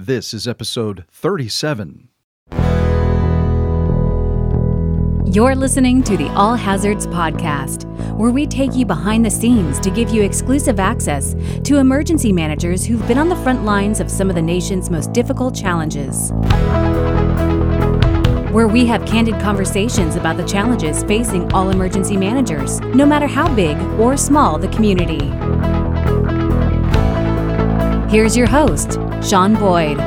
This is episode 37. You're listening to the All Hazards Podcast, where we take you behind the scenes to give you exclusive access to emergency managers who've been on the front lines of some of the nation's most difficult challenges. Where we have candid conversations about the challenges facing all emergency managers, no matter how big or small the community. Here's your host, Sean Boyd.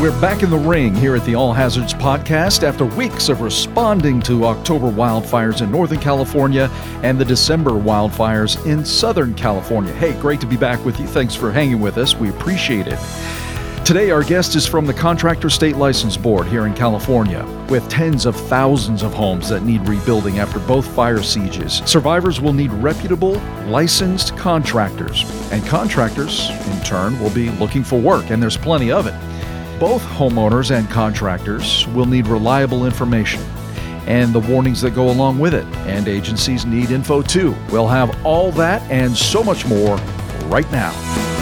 We're back in the ring here at the All Hazards Podcast after weeks of responding to October wildfires in Northern California and the December wildfires in Southern California. Hey, great to be back with you. Thanks for hanging with us. We appreciate it. Today, our guest is from the Contractor State License Board here in California. With tens of thousands of homes that need rebuilding after both fire sieges, survivors will need reputable, licensed contractors. And contractors, in turn, will be looking for work, and there's plenty of it. Both homeowners and contractors will need reliable information and the warnings that go along with it. And agencies need info too. We'll have all that and so much more right now.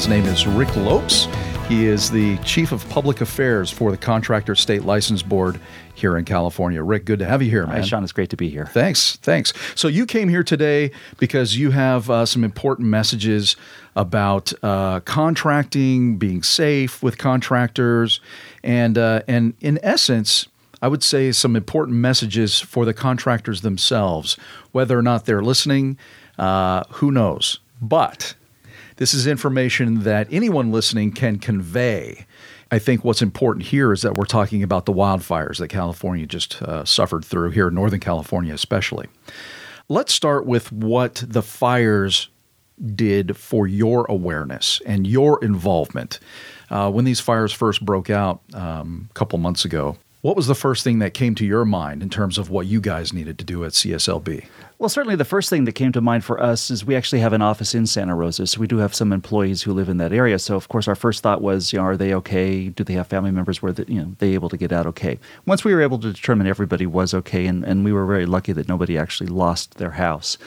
His name is Rick Lopes. He is the Chief of Public Affairs for the Contractor State License Board here in California. Rick, good to have you here, man. Hi, Sean. It's great to be here. Thanks. Thanks. So you came here today because you have uh, some important messages about uh, contracting, being safe with contractors, and uh, and in essence. I would say some important messages for the contractors themselves. Whether or not they're listening, uh, who knows? But this is information that anyone listening can convey. I think what's important here is that we're talking about the wildfires that California just uh, suffered through here in Northern California, especially. Let's start with what the fires did for your awareness and your involvement. Uh, when these fires first broke out um, a couple months ago, what was the first thing that came to your mind in terms of what you guys needed to do at CSLB? Well, certainly the first thing that came to mind for us is we actually have an office in Santa Rosa, so we do have some employees who live in that area. So, of course, our first thought was, you know, are they okay? Do they have family members where, the, you know, they able to get out okay? Once we were able to determine everybody was okay, and, and we were very lucky that nobody actually lost their house,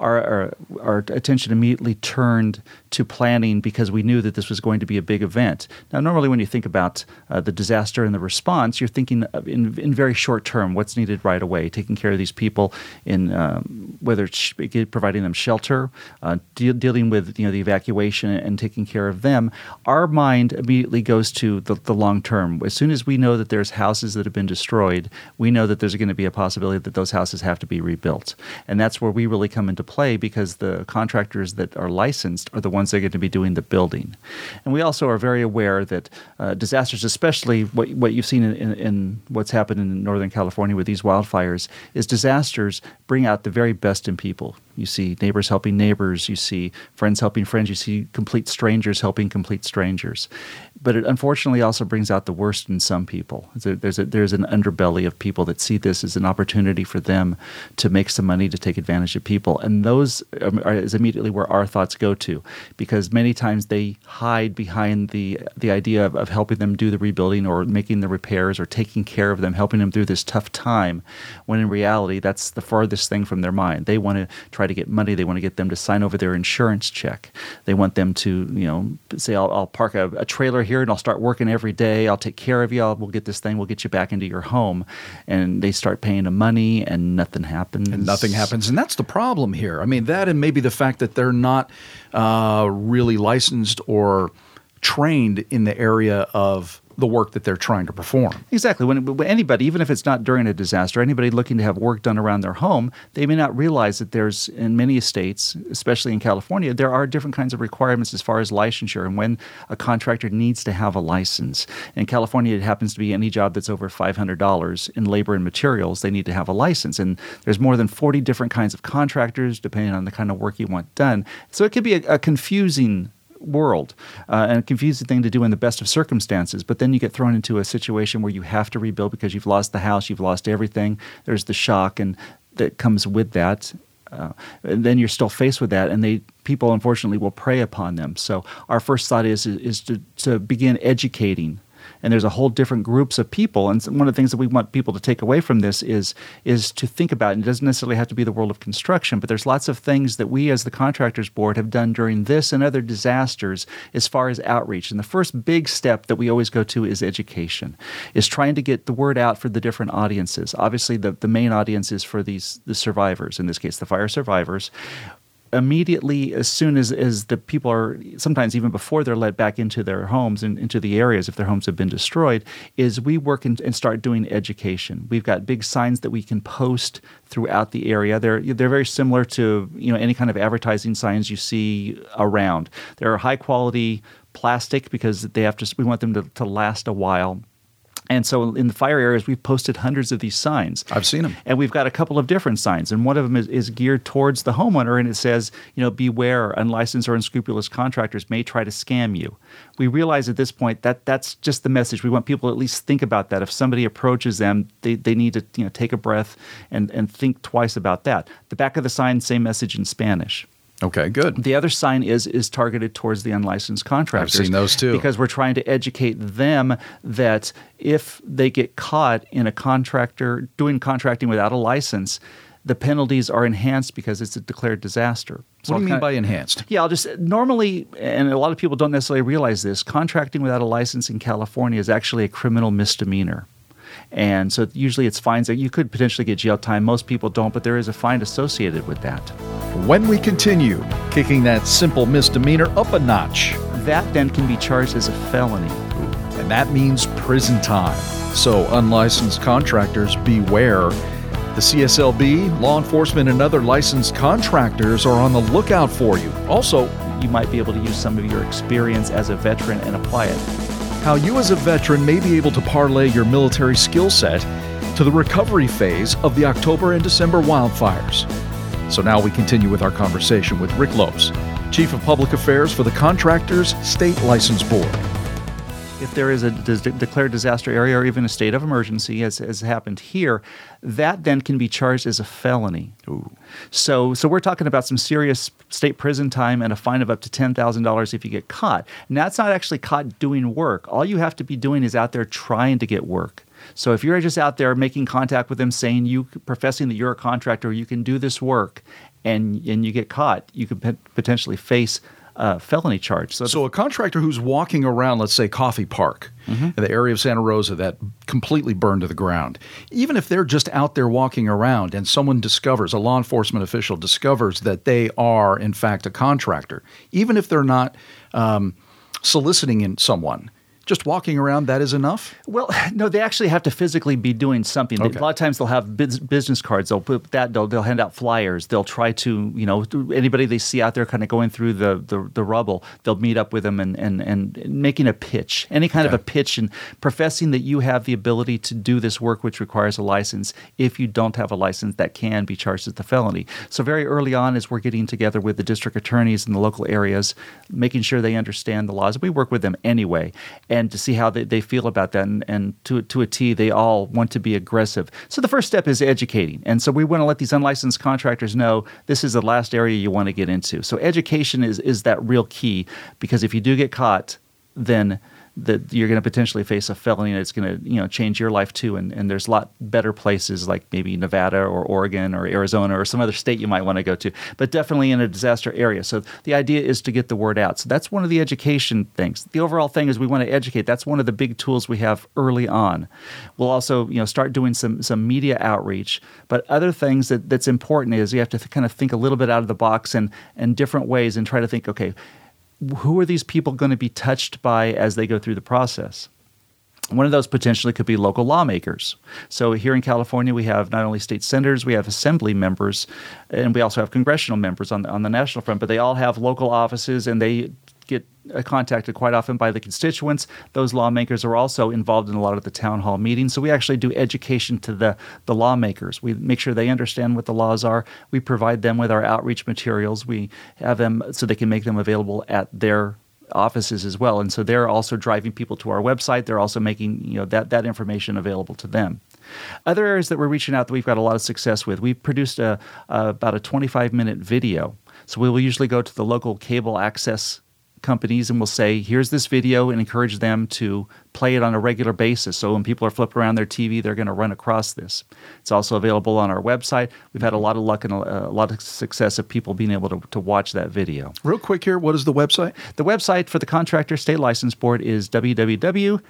our, our, our attention immediately turned to planning because we knew that this was going to be a big event. Now, normally when you think about uh, the disaster and the response, you're thinking in, in very short term, what's needed right away, taking care of these people in um, whether it's providing them shelter, uh, de- dealing with you know the evacuation and taking care of them, our mind immediately goes to the, the long term. As soon as we know that there's houses that have been destroyed, we know that there's going to be a possibility that those houses have to be rebuilt, and that's where we really come into play because the contractors that are licensed are the ones that are going to be doing the building, and we also are very aware that uh, disasters, especially what what you've seen in, in, in what's happened in Northern California with these wildfires, is disasters bring out the very very best in people. You see neighbors helping neighbors, you see friends helping friends, you see complete strangers helping complete strangers. But it unfortunately also brings out the worst in some people. There's, a, there's an underbelly of people that see this as an opportunity for them to make some money to take advantage of people. And those um, are, is immediately where our thoughts go to because many times they hide behind the, the idea of, of helping them do the rebuilding or making the repairs or taking care of them, helping them through this tough time, when in reality, that's the farthest thing from their mind. They want to try to get money. They want to get them to sign over their insurance check. They want them to, you know, say, I'll, I'll park a, a, trailer here and I'll start working every day. I'll take care of you. I'll, we'll get this thing. We'll get you back into your home. And they start paying them money and nothing happens. And nothing happens. And that's the problem here. I mean, that and maybe the fact that they're not uh, really licensed or trained in the area of the work that they're trying to perform. Exactly. When, when, anybody, even if it's not during a disaster, anybody looking to have work done around their home, they may not realize that there's in many states, especially in California, there are different kinds of requirements as far as licensure and when a contractor needs to have a license. In California, it happens to be any job that's over $500 in labor and materials, they need to have a license. And there's more than 40 different kinds of contractors depending on the kind of work you want done. So it could be a, a confusing world uh, and a confusing thing to do in the best of circumstances. But then you get thrown into a situation where you have to rebuild because you've lost the house, you've lost everything. There's the shock and that comes with that. Uh, and then you're still faced with that, and they people unfortunately will prey upon them. So our first thought is is to, to begin educating and there's a whole different groups of people. And one of the things that we want people to take away from this is is to think about. And it doesn't necessarily have to be the world of construction, but there's lots of things that we as the contractors board have done during this and other disasters as far as outreach. And the first big step that we always go to is education, is trying to get the word out for the different audiences. Obviously, the, the main audience is for these the survivors, in this case, the fire survivors immediately as soon as, as the people are sometimes even before they're led back into their homes and into the areas if their homes have been destroyed is we work and, start doing education. We've got big signs that we can post throughout the area. They're they're very similar to you know any kind of advertising signs you see around. They're high quality plastic because they have to we want them to, to last a while and so in the fire areas, we've posted hundreds of these signs. I've seen them. And we've got a couple of different signs. And one of them is, is, geared towards the homeowner and it says, you know, beware, unlicensed or unscrupulous contractors may try to scam you. We realize at this point that that's just the message. We want people to at least think about that. If somebody approaches them, they, they need to you know, take a breath and, and think twice about that. The back of the sign, same message in Spanish. Okay, good. The other sign is is targeted towards the unlicensed contractors. I've seen those too. Because we're trying to educate them that if they get caught in a contractor doing contracting without a license, the penalties are enhanced because it's a declared disaster. So what do you mean by enhanced? Yeah, I'll just normally, and a lot of people don't necessarily realize this, contracting without a license in California is actually a criminal misdemeanor. And so usually it's fines that you could potentially get jail time. Most people don't, but there is a fine associated with that. When we continue kicking that simple misdemeanor up a notch, that then can be charged as a felony. And that means prison time. So, unlicensed contractors, beware. The CSLB, law enforcement, and other licensed contractors are on the lookout for you. Also, you might be able to use some of your experience as a veteran and apply it how you as a veteran may be able to parlay your military skill set to the recovery phase of the October and December wildfires. So now we continue with our conversation with Rick Lopes, Chief of Public Affairs for the Contractors State License Board if there is a des- declared disaster area or even a state of emergency, as has happened here, that then can be charged as a felony. Ooh. So, so we're talking about some serious state prison time and a fine of up to ten thousand dollars if you get caught. And that's not actually caught doing work. All you have to be doing is out there trying to get work. So if you're just out there making contact with them, saying you professing that you're a contractor, you can do this work, and and you get caught, you could potentially face uh, felony charge. So, so a contractor who's walking around, let's say Coffey Park, mm-hmm. in the area of Santa Rosa that completely burned to the ground, even if they're just out there walking around and someone discovers, a law enforcement official discovers that they are in fact a contractor, even if they're not um, soliciting in someone, just walking around that is enough? Well, no, they actually have to physically be doing something. Okay. A lot of times they'll have business cards. They'll put that. They'll, they'll hand out flyers. They'll try to, you know, anybody they see out there kind of going through the, the, the rubble, they'll meet up with them and, and, and making a pitch, any kind okay. of a pitch, and professing that you have the ability to do this work, which requires a license. If you don't have a license, that can be charged as a felony. So very early on, as we're getting together with the district attorneys in the local areas, making sure they understand the laws. We work with them anyway and to see how they, they feel about that. And, and to, to a T, they all want to be aggressive. So the first step is educating. And so we want to let these unlicensed contractors know this is the last area you want to get into. So education is, is that real key because if you do get caught, then that you're going to potentially face a felony it's going to you know change your life too. And, and there's a lot better places like maybe nevada or oregon or arizona or some other state you might want to go to but definitely in a disaster area. So the idea is to get the word out. So that's one of the education things. The overall thing is we want to educate. That's one of the big tools we have early on. We'll also you know start doing some some media outreach. But other things that that's important is you have to th- kind of think a little bit out of the box and and different ways and try to think okay who are these people going to be touched by as they go through the process? One of those potentially could be local lawmakers. So here in California, we have not only state senators, we have assembly members, and we also have congressional members on the, on the national front. But they all have local offices, and they get uh, contacted quite often by the constituents. Those lawmakers are also involved in a lot of the town hall meetings. So we actually do education to the, the lawmakers. We make sure they understand what the laws are. We provide them with our outreach materials. We have them so they can make them available at their offices as well. And so they're also driving people to our website. They're also making you know that, that information available to them. Other areas that we're reaching out that we've got a lot of success with, we've produced a, a about a 25 minute video. So we will usually go to the local cable access companies and we'll say, here's this video and encourage them to play it on a regular basis. So when people are flipping around their TV, they're going to run across this. It's also available on our website. We've had a lot of luck and a, a lot of success of people being able to, to watch that video. Real quick here, what is the website? The website for the Contractor State License Board is www.cslb.ca.gov.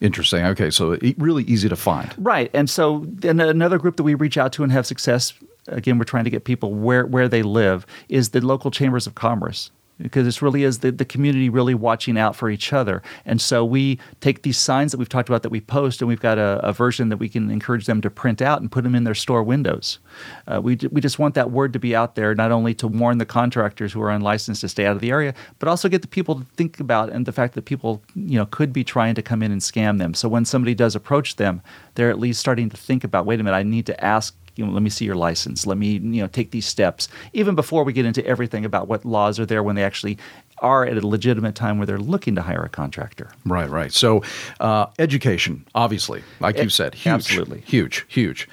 Interesting. Okay, so really easy to find. Right. And so then another group that we reach out to and have success again we're trying to get people where where they live is the local chambers of commerce because this really is the, the community really watching out for each other. And so we take these signs that we've talked about that we post, and we've got a, a version that we can encourage them to print out and put them in their store windows. Uh, we, we just want that word to be out there, not only to warn the contractors who are unlicensed to stay out of the area, but also get the people to think about and the fact that people you know could be trying to come in and scam them. So when somebody does approach them, they're at least starting to think about, wait a minute, I need to ask you know, let me see your license. Let me, you know, take these steps. Even before we get into everything about what laws are there when they actually are at a legitimate time where they're looking to hire a contractor. Right, right. So, uh, education, obviously, like it, you said, huge, absolutely, huge, huge.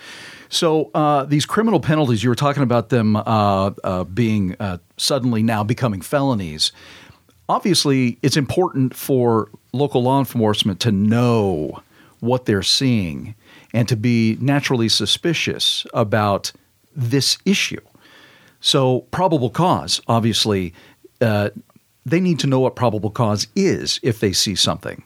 So uh, these criminal penalties, you were talking about them uh, uh being uh, suddenly now becoming felonies. Obviously, it's important for local law enforcement to know what they're seeing and to be naturally suspicious about this issue. So, probable cause, obviously, uh, they need to know what probable cause is if they see something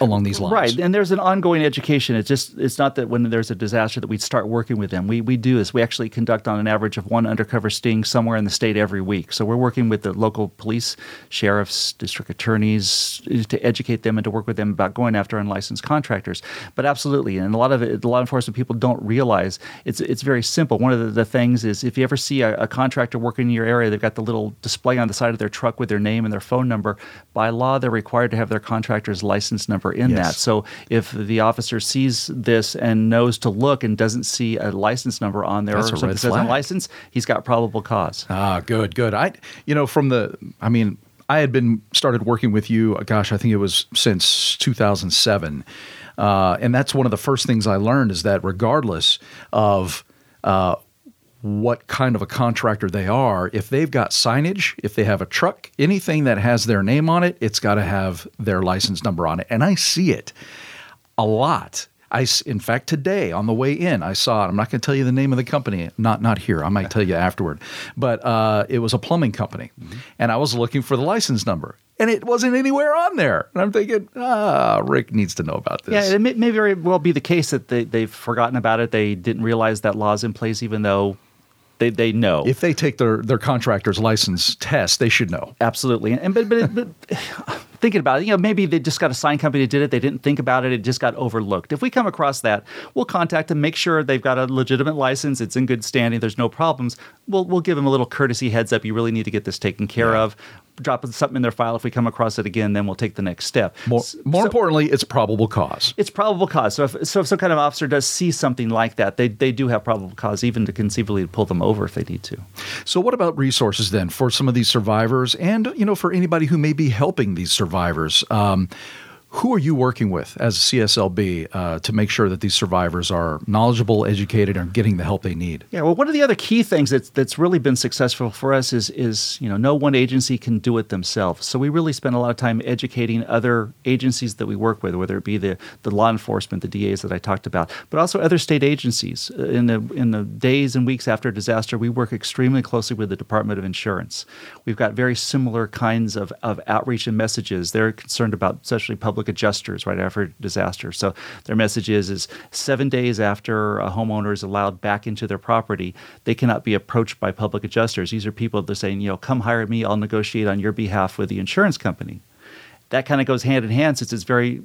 along these lines. Right, and there's an ongoing education. It's just it's not that when there's a disaster that we start working with them. We we do this. We actually conduct on an average of one undercover sting somewhere in the state every week. So we're working with the local police, sheriffs, district attorneys eh, to educate them and to work with them about going after unlicensed contractors. But absolutely, and a lot of it, law enforcement people don't realize it's it's very simple. One of the, the things is if you ever see a, a contractor working in your area, they've got the little display on the side of their truck with their name and their phone number. By law, they're required to have their contractor's license number in yes. that. So if the officer sees this and knows to look and doesn't see a license number on there That's or something that says license, he's got probable cause. Ah, good, good. I, you know, from the, I mean, I had been started working with you. Gosh, I think it was since 2007, uh, and that's one of the first things I learned is that regardless of uh, what kind of a contractor they are. If they've got signage, if they have a truck, anything that has their name on it, it's got to have their license number on it. And I see it a lot. I, in fact, today on the way in, I saw it. I'm not going to tell you the name of the company. Not not here. I might tell you afterward. But uh, it was a plumbing company, mm-hmm. and I was looking for the license number, and it wasn't anywhere on there. And I'm thinking, ah, Rick needs to know about this. Yeah, it may, may very well be the case that they, they've forgotten about it. They didn't realize that law's in place, even though they they know. If they take their their contractor's license test, they should know. Absolutely. And but but, but thinking about it, you know, maybe they just got a sign company that did it. They didn't think about it. It just got overlooked. If we come across that, we'll contact them, make sure they've got a legitimate license. It's in good standing. There's no problems. We'll we'll give them a little courtesy heads up. You really need to get this taken care yeah. of drop something in their file. If we come across it again, then we'll take the next step. More, more so, importantly, it's probable cause. It's probable cause. So if, so if some kind of officer does see something like that, they, they do have probable cause, even to conceivably pull them over if they need to. So what about resources then for some of these survivors, and you know for anybody who may be helping these survivors? Um, who are you working with as a CSLB uh, to make sure that these survivors are knowledgeable, educated, and getting the help they need? Yeah, well, one of the other key things that's that's really been successful for us is is you know no one agency can do it themselves. So we really spend a lot of time educating other agencies that we work with, whether it be the the law enforcement, the DAs that I talked about, but also other state agencies. Uh, in the in the days and weeks after a disaster, we work extremely closely with the Department of Insurance. We've got very similar kinds of, of outreach and messages. They're concerned about especially public public adjusters right after disaster. So their message is is seven days after a homeowner is allowed back into their property, they cannot be approached by public adjusters. These are people that are saying, you know, come hire me, I'll negotiate on your behalf with the insurance company. That kind of goes hand in hand since it's very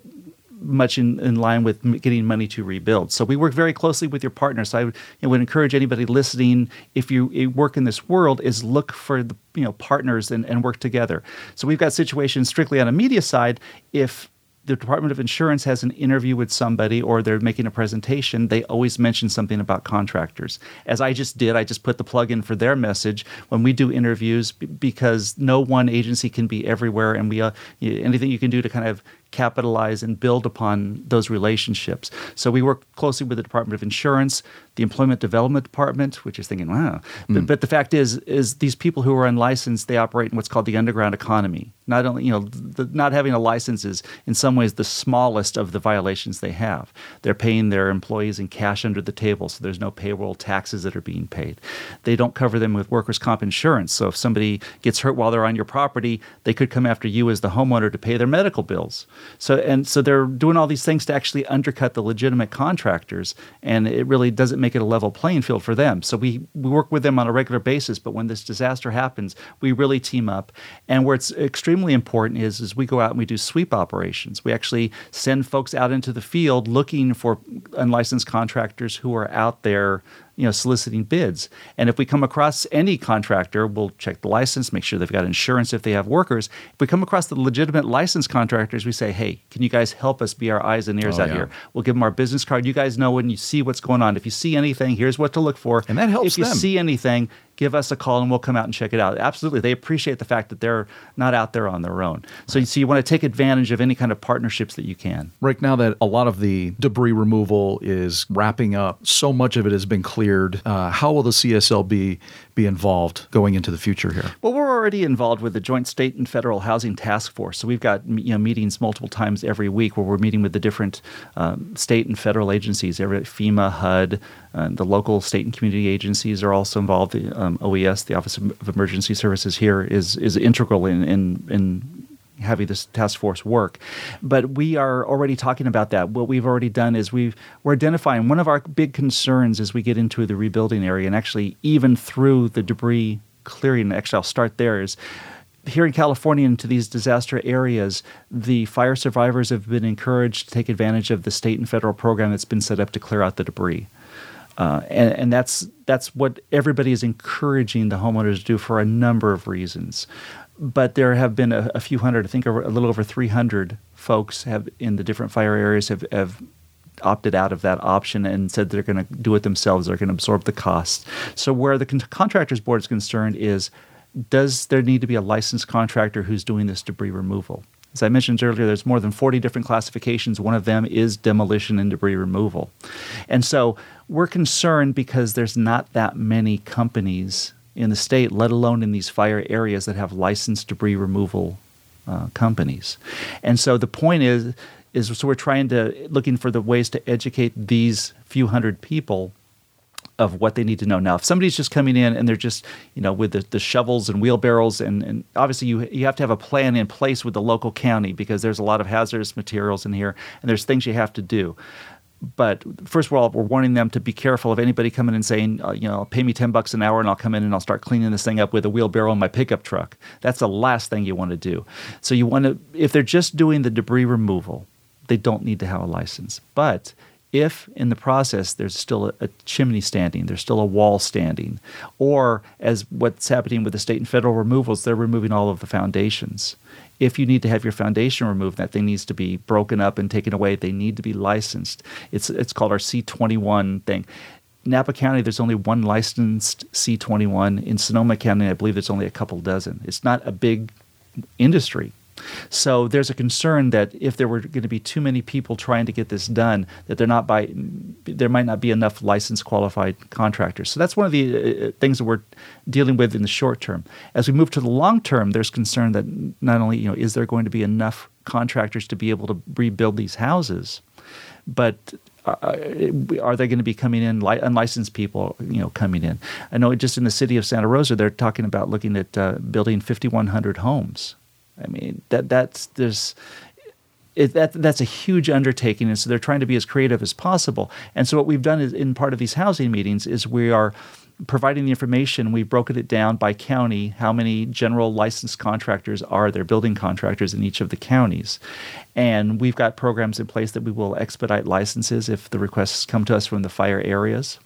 much in, in line with getting money to rebuild. So we work very closely with your partners. So I would, would encourage anybody listening, if you work in this world, is look for the you know partners and, and work together. So we've got situations strictly on a media side. If the Department of Insurance has an interview with somebody or they're making a presentation, they always mention something about contractors. As I just did, I just put the plug in for their message when we do interviews b- because no one agency can be everywhere, and we uh, anything you can do to kind of capitalize and build upon those relationships. So we work closely with the Department of Insurance, the Employment Development Department, which is thinking, wow. Mm. But, but, the fact is, is these people who are unlicensed, they operate in what's called the underground economy. Not only, you know, the, not having a license is in some ways the smallest of the violations they have. They're paying their employees in cash under the table, so there's no payroll taxes that are being paid. They don't cover them with workers' comp insurance. So if somebody gets hurt while they're on your property, they could come after you as the homeowner to pay their medical bills. So and so they're doing all these things to actually undercut the legitimate contractors, and it really doesn't make it a level playing field for them. So we we work with them on a regular basis, but when this disaster happens, we really team up. And where it's extremely important is is we go out and we do sweep operations. We actually send folks out into the field looking for unlicensed contractors who are out there you know, soliciting bids. And if we come across any contractor, we'll check the license, make sure they've got insurance if they have workers. If we come across the legitimate licensed contractors, we say, hey, can you guys help us be our eyes and ears oh, out yeah. here? We'll give them our business card. You guys know when you see what's going on. If you see anything, here's what to look for. And that helps If you them. see anything, give us a call and we'll come out and check it out. Absolutely. They appreciate the fact that they're not out there on their own. So, right. so you want to take advantage of any kind of partnerships that you can. Right now that a lot of the debris removal is wrapping up, so much of it has been cleared. Uh, how will the CSLB be involved going into the future here? Well, we're already involved with the Joint State and Federal Housing Task Force. So we've got you know, meetings multiple times every week where we're meeting with the different um, state and federal agencies. Every, FEMA, HUD, the local state and community agencies are also involved. The um, OES, the Office of Emergency Services here, is is integral in in, in having this task force work. But we are already talking about that. What we've already done is we've we're identifying one of our big concerns as we get into the rebuilding area, and actually even through the debris clearing. Actually, I'll start there. Is here in California into these disaster areas, the fire survivors have been encouraged to take advantage of the state and federal program that's been set up to clear out the debris. Uh, and, and that's that's what everybody is encouraging the homeowners to do for a number of reasons but there have been a, a, few hundred, I think a little over 300 folks have in the different fire areas have, have opted out of that option and said they're going to do it themselves. They're going to absorb the cost. So where the con- contractors board is concerned is, does there need to be a licensed contractor who's doing this debris removal? As I mentioned earlier, there's more than 40 different classifications. One of them is demolition and debris removal. And so we're concerned because there's not that many companies in the state, let alone in these fire areas that have licensed debris removal uh, companies. And so the point is, is so we're trying to looking for the ways to educate these few hundred people of what they need to know. Now, if somebody's just coming in and they're just, you know, with the, the shovels and wheelbarrows, and, and obviously you you have to have a plan in place with the local county because there's a lot of hazardous materials in here and there's things you have to do but first of all, we're warning them to be careful of anybody coming and saying, uh, you know, pay me 10 bucks an hour and I'll come in and I'll start cleaning this thing up with a wheelbarrow in my pickup truck. That's the last thing you want to do. So you want to, if they're just doing the debris removal, they don't need to have a license. But if in the process there's still a, a, chimney standing, there's still a wall standing, or as what's happening with the state and federal removals, they're removing all of the foundations if you need to have your foundation removed, that thing needs to be broken up and taken away. They need to be licensed. It's it's called our C21 thing. Napa County, there's only one licensed C21. In Sonoma County, I believe there's only a couple dozen. It's not a big industry. So there's a concern that if there were going to be too many people trying to get this done, that they're not by there might not be enough licensed qualified contractors. So that's one of the uh, uh, things that we're dealing with in the short term. As we move to the long term, there's concern that not only you know is there going to be enough contractors to be able to rebuild these houses, but uh, uh are they going to be coming in unlicensed people you know coming in i know just in the city of santa rosa they're talking about looking at uh, building 5100 homes I mean that that's there's it, that that's a huge undertaking, and so they're trying to be as creative as possible. And so what we've done is in part of these housing meetings is we are providing the information. We've broken it down by county. How many general licensed contractors are there, building contractors in each of the counties, and we've got programs in place that we will expedite licenses if the requests come to us from the fire areas.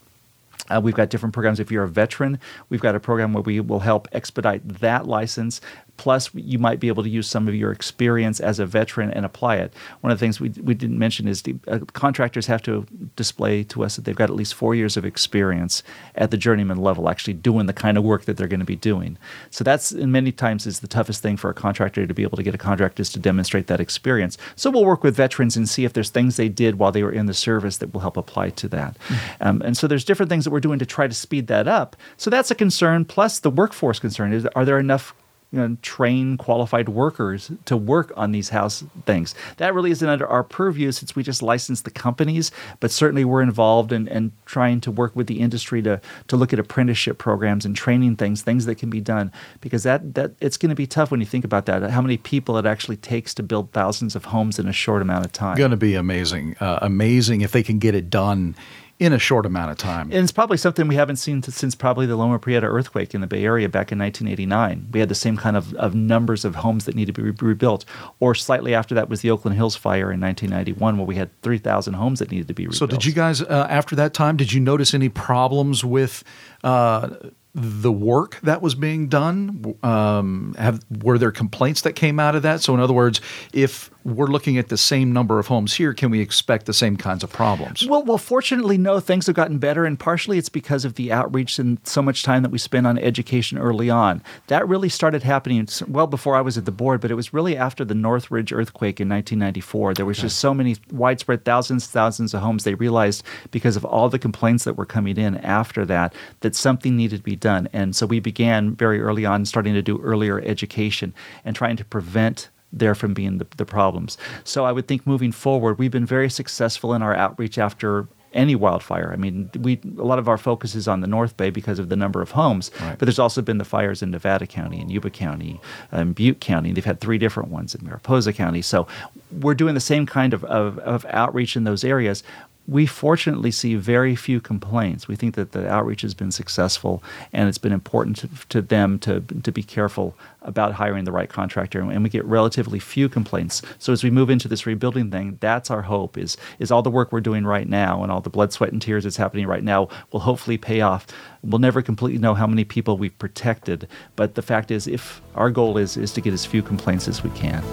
Uh, we've got different programs. If you're a veteran, we've got a program where we will help expedite that license Plus, you might be able to use some of your experience as a veteran and apply it. One of the things we, we didn't mention is the uh, contractors have to display to us that they've got at least four years of experience at the journeyman level, actually doing the kind of work that they're going to be doing. So that's in many times is the toughest thing for a contractor to be able to get a contract is to demonstrate that experience. So we'll work with veterans and see if there's things they did while they were in the service that will help apply to that. Mm-hmm. Um, and so there's different things that we're doing to try to speed that up. So that's a concern. Plus the workforce concern is: are there enough you know, train qualified workers to work on these house things. That really isn't under our purview since we just license the companies, but certainly we're involved in, in trying to work with the industry to, to look at apprenticeship programs and training things, things that can be done. Because that, that it's going to be tough when you think about that, how many people it actually takes to build thousands of homes in a short amount of time. Going to be amazing. Uh, amazing if they can get it done in a short amount of time. And it's probably something we haven't seen since probably the Loma Prieta earthquake in the Bay Area back in 1989. We had the same kind of, of numbers of homes that needed to be re- rebuilt. Or slightly after that was the Oakland Hills fire in 1991, where we had 3,000 homes that needed to be rebuilt. So, did you guys, uh, after that time, did you notice any problems with uh, the work that was being done? Um, have were there complaints that came out of that? So, in other words, if we're looking at the same number of homes here, can we expect the same kinds of problems? Well, well, fortunately, no. Things have gotten better, and partially it's because of the outreach and so much time that we spend on education early on. That really started happening well before I was at the board, but it was really after the Northridge earthquake in 1994. There was okay. just so many widespread thousands, thousands of homes. They realized because of all the complaints that were coming in after that that something needed to be done, and so we began very early on starting to do earlier education and trying to prevent there from being the, the problems. So I would think moving forward, we've been very successful in our outreach after any wildfire. I mean, we a lot of our focus is on the North Bay because of the number of homes, right. but there's also been the fires in Nevada County and Yuba County uh, and Butte County. They've had three different ones in Mariposa County. So we're doing the same kind of, of, of outreach in those areas we fortunately see very few complaints. We think that the outreach has been successful, and it's been important to, to, them to, to be careful about hiring the right contractor. And we get relatively few complaints. So as we move into this rebuilding thing, that's our hope: is is all the work we're doing right now and all the blood, sweat, and tears that's happening right now will hopefully pay off. We'll never completely know how many people we've protected, but the fact is, if our goal is is to get as few complaints as we can.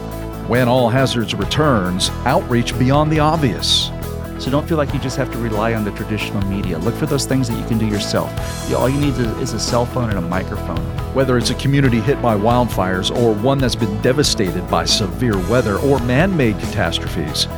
When All Hazards returns, outreach beyond the obvious. So don't feel like you just have to rely on the traditional media. Look for those things that you can do yourself. All you need is a cell phone and a microphone. Whether it's a community hit by wildfires or one that's been devastated by severe weather or man made catastrophes,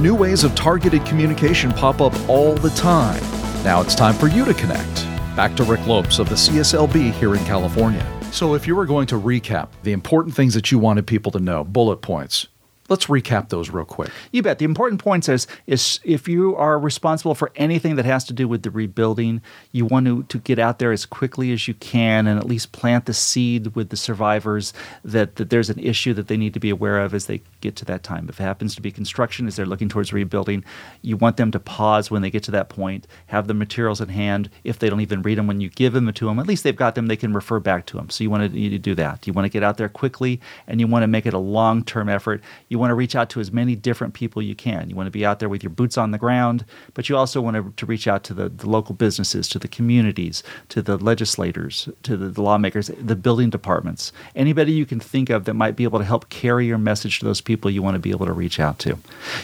new ways of targeted communication pop up all the time. Now it's time for you to connect. Back to Rick Lopes of the CSLB here in California. So, if you were going to recap the important things that you wanted people to know, bullet points, Let's recap those real quick. You bet. The important points is is if you are responsible for anything that has to do with the rebuilding, you want to, to get out there as quickly as you can and at least plant the seed with the survivors that, that there's an issue that they need to be aware of as they get to that time. If it happens to be construction as they're looking towards rebuilding, you want them to pause when they get to that point, have the materials at hand. If they don't even read them when you give them to them, at least they've got them, they can refer back to them. So you want to, you to do that. You want to get out there quickly and you want to make it a long term effort. You want to reach out to as many different people you can. You want to be out there with your boots on the ground, but you also want to, to reach out to the, the local businesses, to the communities, to the legislators, to the, the lawmakers, the building departments. Anybody you can think of that might be able to help carry your message to those people you want to be able to reach out to.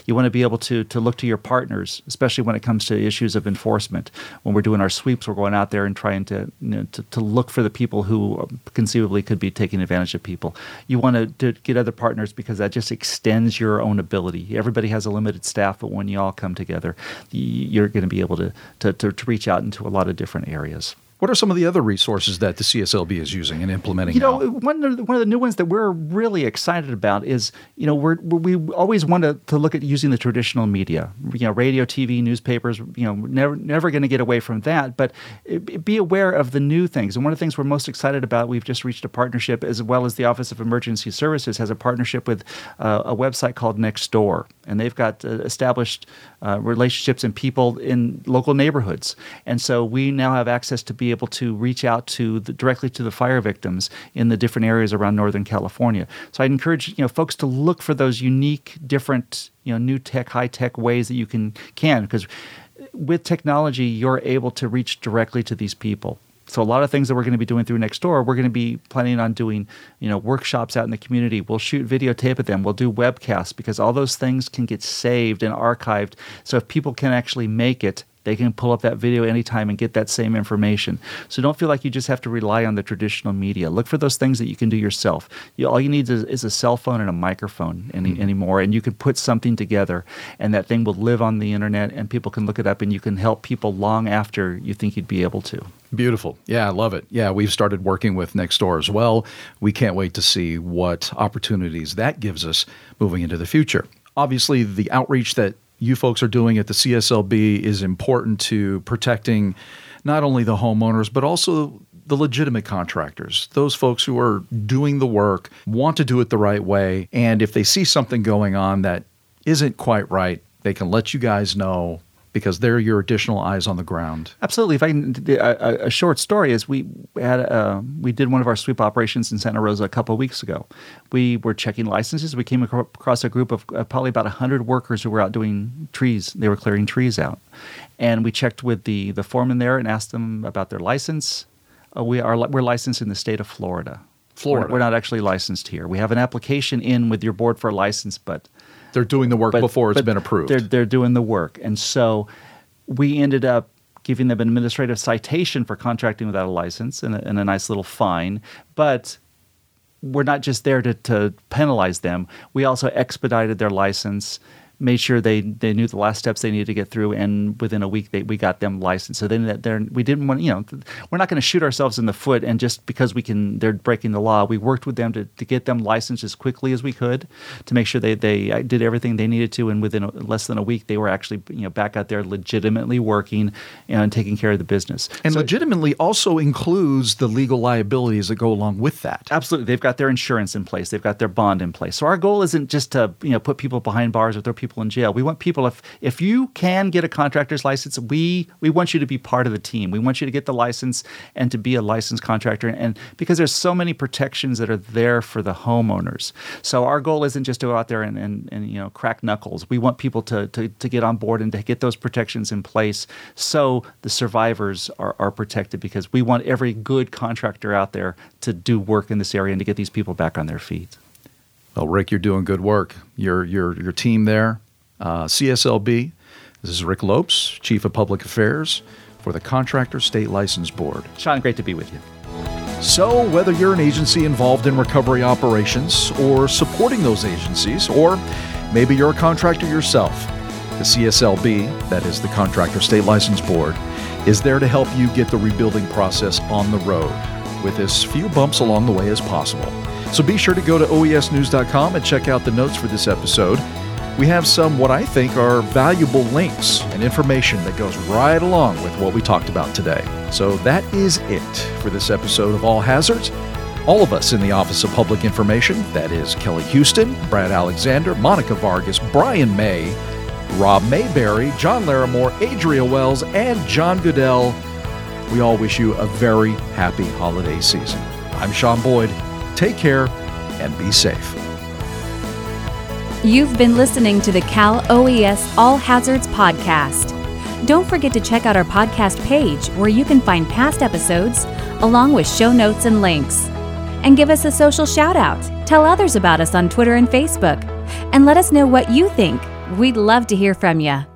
You want to be able to, to look to your partners, especially when it comes to issues of enforcement. When we're doing our sweeps, we're going out there and trying to, you know, to, to look for the people who conceivably could be taking advantage of people. You want to, to get other partners because that just extends your own ability. Everybody has a limited staff, but when you all come together, you're going to be able to, to, to, to reach out into a lot of different areas. What are some of the other resources that the CSLB is using and implementing? You know, now? one of, the, one of the new ones that we're really excited about is, you know, we're, we always want to, to look at using the traditional media, you know, radio, TV, newspapers. You know, never never going to get away from that, but be aware of the new things. And one of the things we're most excited about, we've just reached a partnership, as well as the Office of Emergency Services has a partnership with uh, a website called Nextdoor, and they've got uh, established uh, relationships and people in local neighborhoods, and so we now have access to be able to reach out to the, directly to the fire victims in the different areas around Northern California. So I'd encourage you know folks to look for those unique, different you know new tech, high tech ways that you can can. Because with technology you're able to reach directly to these people So a lot of things that we're going to be doing through Nextdoor, we're going to be planning on doing, you know, workshops out in the community. We'll shoot videotape of them. We'll do webcasts because all those things can get saved and archived. So if people can actually make it they can pull up that video anytime and get that same information. So don't feel like you just have to rely on the traditional media. Look for those things that you can do yourself. You, all you need is, is, a cell phone and a microphone any, mm-hmm. anymore, and you can put something together, and that thing will live on the internet, and people can look it up, and you can help people long after you think you'd be able to. Beautiful. Yeah, I love it. Yeah, we've started working with Nextdoor as well. We can't wait to see what opportunities that gives us moving into the future. Obviously, the outreach that you folks are doing at the CSLB is important to protecting not only the homeowners, but also the legitimate contractors, those folks who are doing the work, want to do it the right way. And if they see something going on that isn't quite right, they can let you guys know because they're your additional eyes on the ground. Absolutely. If I a, a short story is we had uh, we did one of our sweep operations in Santa Rosa a couple weeks ago. We were checking licenses. We came across a group of uh, probably about hundred workers who were out doing trees. They were clearing trees out, and we checked with the the foreman there and asked them about their license. Uh, we are we're licensed in the state of Florida. Florida. We're, we're, not actually licensed here. We have an application in with your board for a license, but they're doing the work but, before it's been approved. They're, they're doing the work. And so we ended up giving them an administrative citation for contracting without a license and a, and a nice little fine. But we're not just there to, to penalize them. We also expedited their license made sure they, they knew the last steps they needed to get through, and within a week they, we got them licensed. So then they're, we didn't want you know we're not going to shoot ourselves in the foot, and just because we can they're breaking the law, we worked with them to, to get them licensed as quickly as we could to make sure they they uh, did everything they needed to, and within a, less than a week they were actually you know back out there legitimately working and taking care of the business. And so, legitimately also includes the legal liabilities that go along with that. Absolutely, they've got their insurance in place, they've got their bond in place. So our goal isn't just to you know put people behind bars or throw people people in jail. We want people if if you can get a contractor's license, we we want you to be part of the team. We want you to get the license and to be a licensed contractor and because there's so many protections that are there for the homeowners. So our goal isn't just to go out there and, and, and you know crack knuckles. We want people to, to to get on board and to get those protections in place so the survivors are, are protected because we want every good contractor out there to do work in this area and to get these people back on their feet. Well, Rick, you're doing good work. Your your your team there, uh, CSLB. This is Rick Lopes, Chief of Public Affairs for the Contractor State License Board. Sean, great to be with you. So, whether you're an agency involved in recovery operations or supporting those agencies, or maybe you're a contractor yourself, the CSLB, that is the Contractor State License Board, is there to help you get the rebuilding process on the road with as few bumps along the way as possible. So be sure to go to oesnews.com and check out the notes for this episode. We have some what I think are valuable links and information that goes right along with what we talked about today. So that is it for this episode of All Hazards. All of us in the Office of Public Information, that is Kelly Houston, Brad Alexander, Monica Vargas, Brian May, Rob Mayberry, John Larimore, Adria Wells, and John Goodell, we all wish you a very happy holiday season. I'm Sean Boyd. Take care and be safe. You've been listening to the Cal OES All Hazards Podcast. Don't forget to check out our podcast page where you can find past episodes along with show notes and links. And give us a social shout out. Tell others about us on Twitter and Facebook. And let us know what you think. We'd love to hear from you.